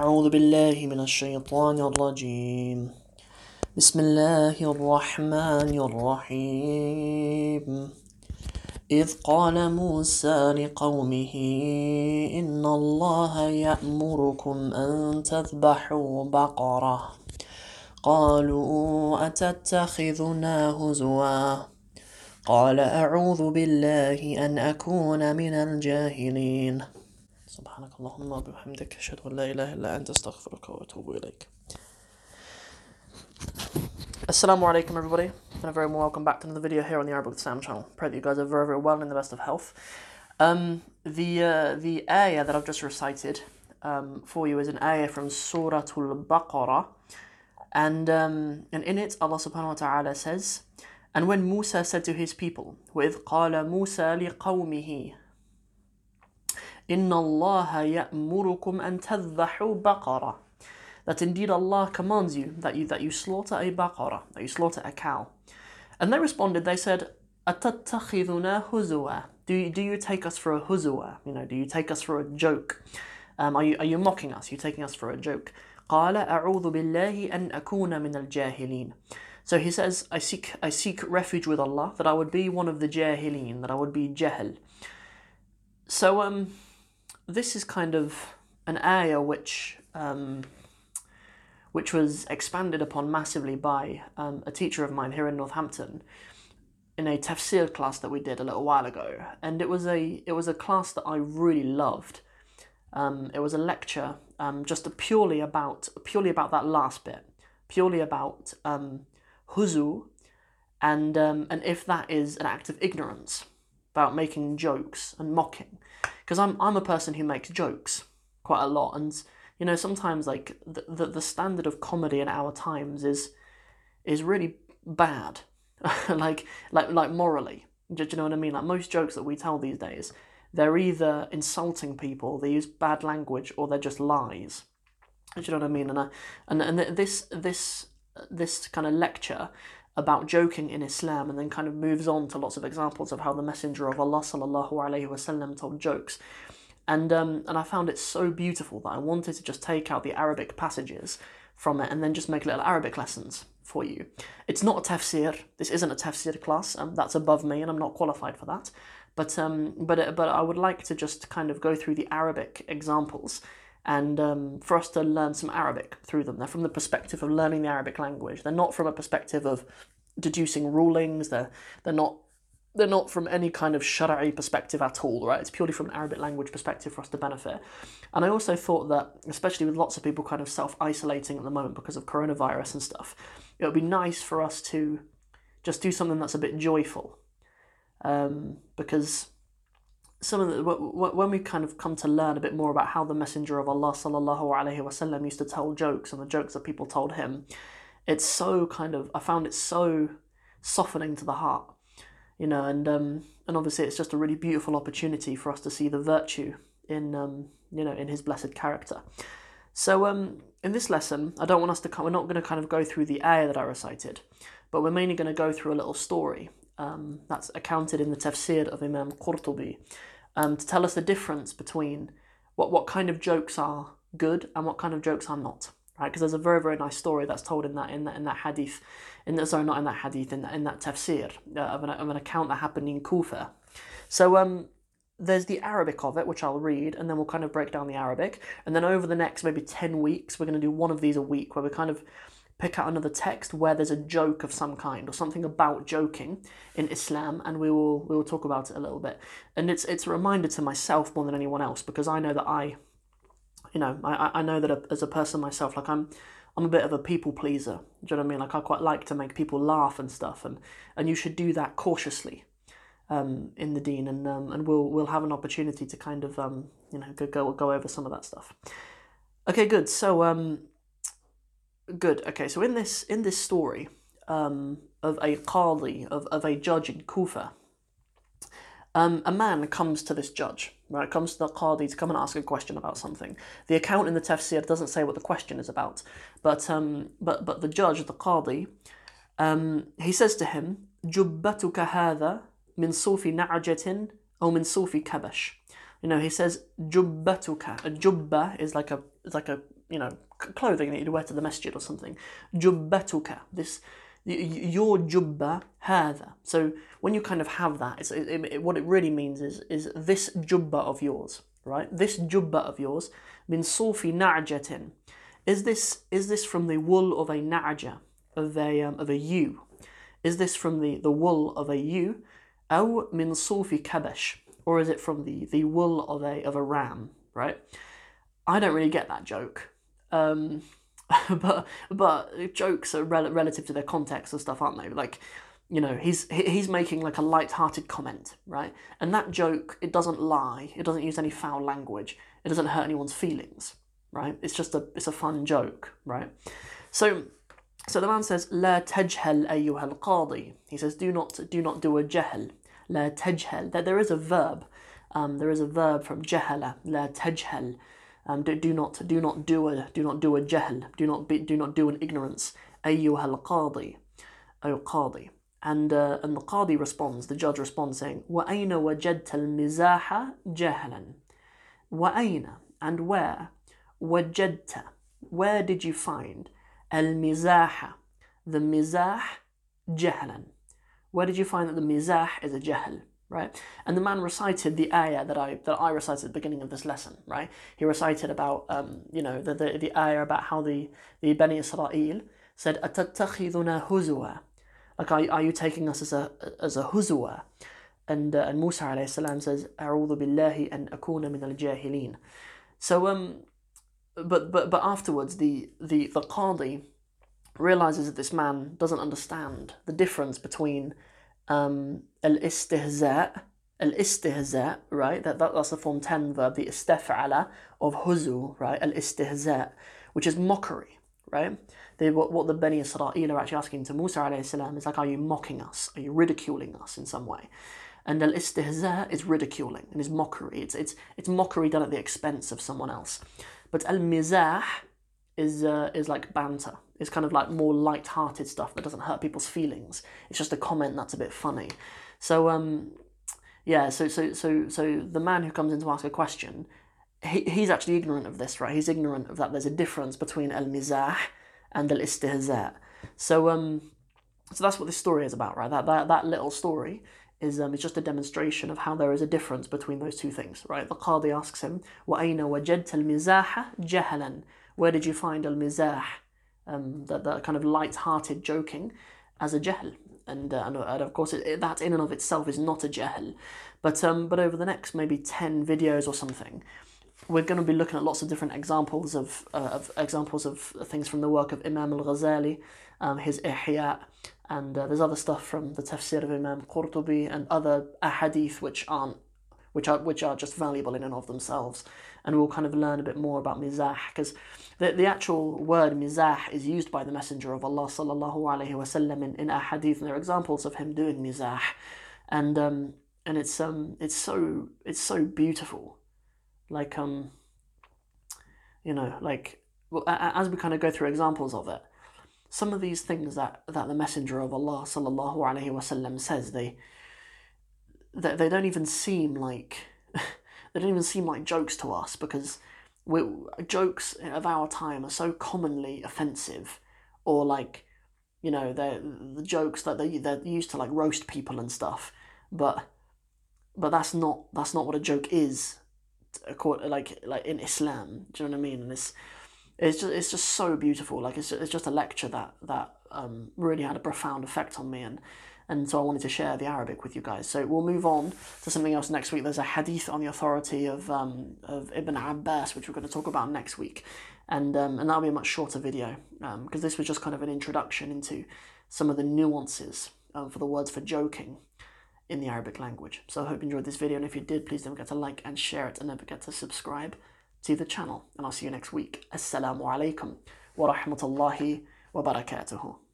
أعوذ بالله من الشيطان الرجيم. بسم الله الرحمن الرحيم. إذ قال موسى لقومه إن الله يأمركم أن تذبحوا بقرة. قالوا أتتخذنا هزوا؟ قال أعوذ بالله أن أكون من الجاهلين. سبحانك اللهم وبحمدك أشهد أن لا إله إلا أنت أستغفرك وأتوب إليك Assalamu alaikum everybody and a very warm welcome back to another video here on the Arabic with Sam channel. Pray that you guys are very very well and in the best of health. Um, the uh, the ayah that I've just recited um, for you is an ayah from Surah Al-Baqarah and um, and in it Allah subhanahu wa ta'ala says and when Musa said to his people with قال موسى لقومه إن الله يأمركم أن تذبحوا بقرة that indeed Allah commands you that you that you slaughter a baqarah, that you slaughter a cow. And they responded, they said, أَتَتَّخِذُنَا هُزُوًا do you, do you take us for a huzwa? You know, do you take us for a joke? Um, are, you, are you mocking us? Are you taking us for a joke? قال أعوذ بالله أن أكون من الجاهلين. So he says, I seek, I seek refuge with Allah that I would be one of the jahilin, that I would be jahl. So um, this is kind of an area which um, which was expanded upon massively by um, a teacher of mine here in Northampton in a tafsir class that we did a little while ago, and it was a it was a class that I really loved. Um, it was a lecture um, just purely about purely about that last bit, purely about um, huzu, and um, and if that is an act of ignorance about making jokes and mocking, because I'm I'm a person who makes jokes quite a lot, and you know sometimes like the, the, the standard of comedy in our times is is really bad. Like like like morally. Do, do you know what i mean? Like most jokes that we tell these days they're either insulting people they use bad language or they're just lies. Do you know what i mean? And I, and and this this this kind of lecture about joking in Islam and then kind of moves on to lots of examples of how the Messenger of Allah sallallahu alaihi wasallam told jokes and um, and I found it so beautiful that I wanted to just take out the Arabic passages from it and then just make little Arabic lessons for you. It's not a tafsir. This isn't a tafsir class. Um, that's above me, and I'm not qualified for that. But um, but but I would like to just kind of go through the Arabic examples and um, for us to learn some Arabic through them. They're from the perspective of learning the Arabic language. They're not from a perspective of deducing rulings. They're they're not they're not from any kind of Shara'i perspective at all, right? It's purely from an Arabic language perspective for us to benefit. And I also thought that, especially with lots of people kind of self isolating at the moment because of coronavirus and stuff, it would be nice for us to just do something that's a bit joyful. Um, because some of the, when we kind of come to learn a bit more about how the Messenger of Allah sallallahu alaihi wasallam used to tell jokes and the jokes that people told him, it's so kind of I found it so softening to the heart you know, and um, and obviously it's just a really beautiful opportunity for us to see the virtue in um, you know in his blessed character. So um, in this lesson, I don't want us to come. We're not going to kind of go through the ayah that I recited, but we're mainly going to go through a little story um, that's accounted in the tafsir of Imam Qurtubi um, to tell us the difference between what what kind of jokes are good and what kind of jokes are not right? Because there's a very very nice story that's told in that in that in that hadith, in that sorry not in that hadith in that in that tafsir uh, of, an, of an account that happened in Kufa. So um, there's the Arabic of it, which I'll read, and then we'll kind of break down the Arabic, and then over the next maybe ten weeks, we're going to do one of these a week, where we kind of pick out another text where there's a joke of some kind or something about joking in Islam, and we will we will talk about it a little bit. And it's it's a reminder to myself more than anyone else because I know that I you know, I, I know that as a person myself, like I'm, I'm a bit of a people pleaser. Do you know what I mean? Like I quite like to make people laugh and stuff, and and you should do that cautiously, um, in the deen, and um, and we'll we'll have an opportunity to kind of um, you know, go go go over some of that stuff. Okay, good. So um, good. Okay, so in this in this story, um, of a qadi of of a judge in Kufa, um, a man comes to this judge, right? Comes to the qadi to come and ask a question about something. The account in the tafsir doesn't say what the question is about, but um, but but the judge, the qadi, um, he says to him, "Jubbatuka hadha min sufi na'jatin or min sufi kabash." You know, he says, "Jubbatuka." A jubba is like a like a you know, clothing that you'd wear to the masjid or something. Jubbatuka, this your jubba hadha. So when you kind of have that, it's, it, it, what it really means is is this jubba of yours, right? This jubba of yours min sufi na'jatin. Is this is this from the wool of a na'ja of a um, of a ewe? Is this from the the wool of a ewe? Aw min sufi kabash, or is it from the the wool of a of a ram? Right? I don't really get that joke. Um, but but jokes are rel- relative to their context and stuff, aren't they? Like, you know, he's he's making like a light-hearted comment, right? And that joke, it doesn't lie. It doesn't use any foul language. It doesn't hurt anyone's feelings, right? It's just a it's a fun joke, right? So so the man says, لا تجهل أيها القاضي. He says, do not do not do a jahl. لا تجهل. That there is a verb. Um, there is a verb from جهل. لا تجهل. Um, do, do not do not do a do not do a jahl. Do not be, do not do an ignorance. أيها القاضي. أي قاضي. And uh, and the qadi responds. The judge responds saying, وأين وجدت المزاح جهلا. وأين and where وجدت. Where did you find المزاح the mizah jahlan. Where did you find that the mizah is a jahl? right? And the man recited the ayah that I that I recited at the beginning of this lesson, right? He recited about um, you know the, the the ayah about how the the Bani Israel said atattakhiduna huzwa, like are, are you taking us as a as a huzwa? And uh, and Musa alayhi salam says a'udhu billahi an akuna min al jahilin?" So um, but but but afterwards the the the qadi realizes that this man doesn't understand the difference between um, al-istihza, al-istihza, right? That, that that's the form 10 verb, the istaf'ala of huzu, right? Al-istihza, which is mockery, right? They, what, what the Bani Israel are actually asking to Musa alayhi salam is like, are you mocking us? Are you ridiculing us in some way? And al-istihza is ridiculing and is mockery. It's, it's, it's mockery done at the expense of someone else. But al-mizah is, uh, is like banter. It's kind of like more light-hearted stuff that doesn't hurt people's feelings. It's just a comment that's a bit funny. So um, yeah, so so so so the man who comes in to ask a question, he, he's actually ignorant of this, right? He's ignorant of that. There's a difference between al-mizah and al-istihza. So um, so that's what this story is about, right? That that that little story is um, is just a demonstration of how there is a difference between those two things, right? The qadi asks him, وَأَيْنَ وَجَدْتَ الْمِزَاحَ جَهَلًا where did you find al-mizah? Um, that, that kind of light-hearted joking as a jahl. And, uh, and, and, of course, it, it, that in and of itself is not a jahl. But, um, but over the next maybe 10 videos or something, we're going to be looking at lots of different examples of, uh, of examples of things from the work of Imam al-Ghazali, um, his Ihya, and uh, there's other stuff from the tafsir of Imam Qurtubi and other ahadith which aren't which are which are just valuable in and of themselves. And we'll kind of learn a bit more about mizah because the, the actual word mizah is used by the Messenger of Allah sallallahu alaihi wasallam in, in ahadith, and there are examples of him doing mizah, and um and it's um it's so it's so beautiful, like um you know like well, as we kind of go through examples of it, some of these things that that the Messenger of Allah sallallahu alaihi wasallam says they they, they don't even seem like they don't even seem like jokes to us because we, jokes of our time are so commonly offensive or like you know they the jokes that they they're used to like roast people and stuff. But but that's not that's not what a joke is like like in Islam. Do you know what I mean? And it's it's just it's just so beautiful. Like it's it's just a lecture that that um, really had a profound effect on me. And and so I wanted to share the Arabic with you guys. So we'll move on to something else next week. There's a hadith on the authority of, um, of Ibn Abbas, which we're going to talk about next week, and um, and that'll be a much shorter video because um, this was just kind of an introduction into some of the nuances for the words for joking in the Arabic language. So I hope you enjoyed this video, and if you did, please don't forget to like and share it, and don't forget to subscribe to the channel. And I'll see you next week. Assalamu alaikum wa rahmatullahi wa barakatuhu.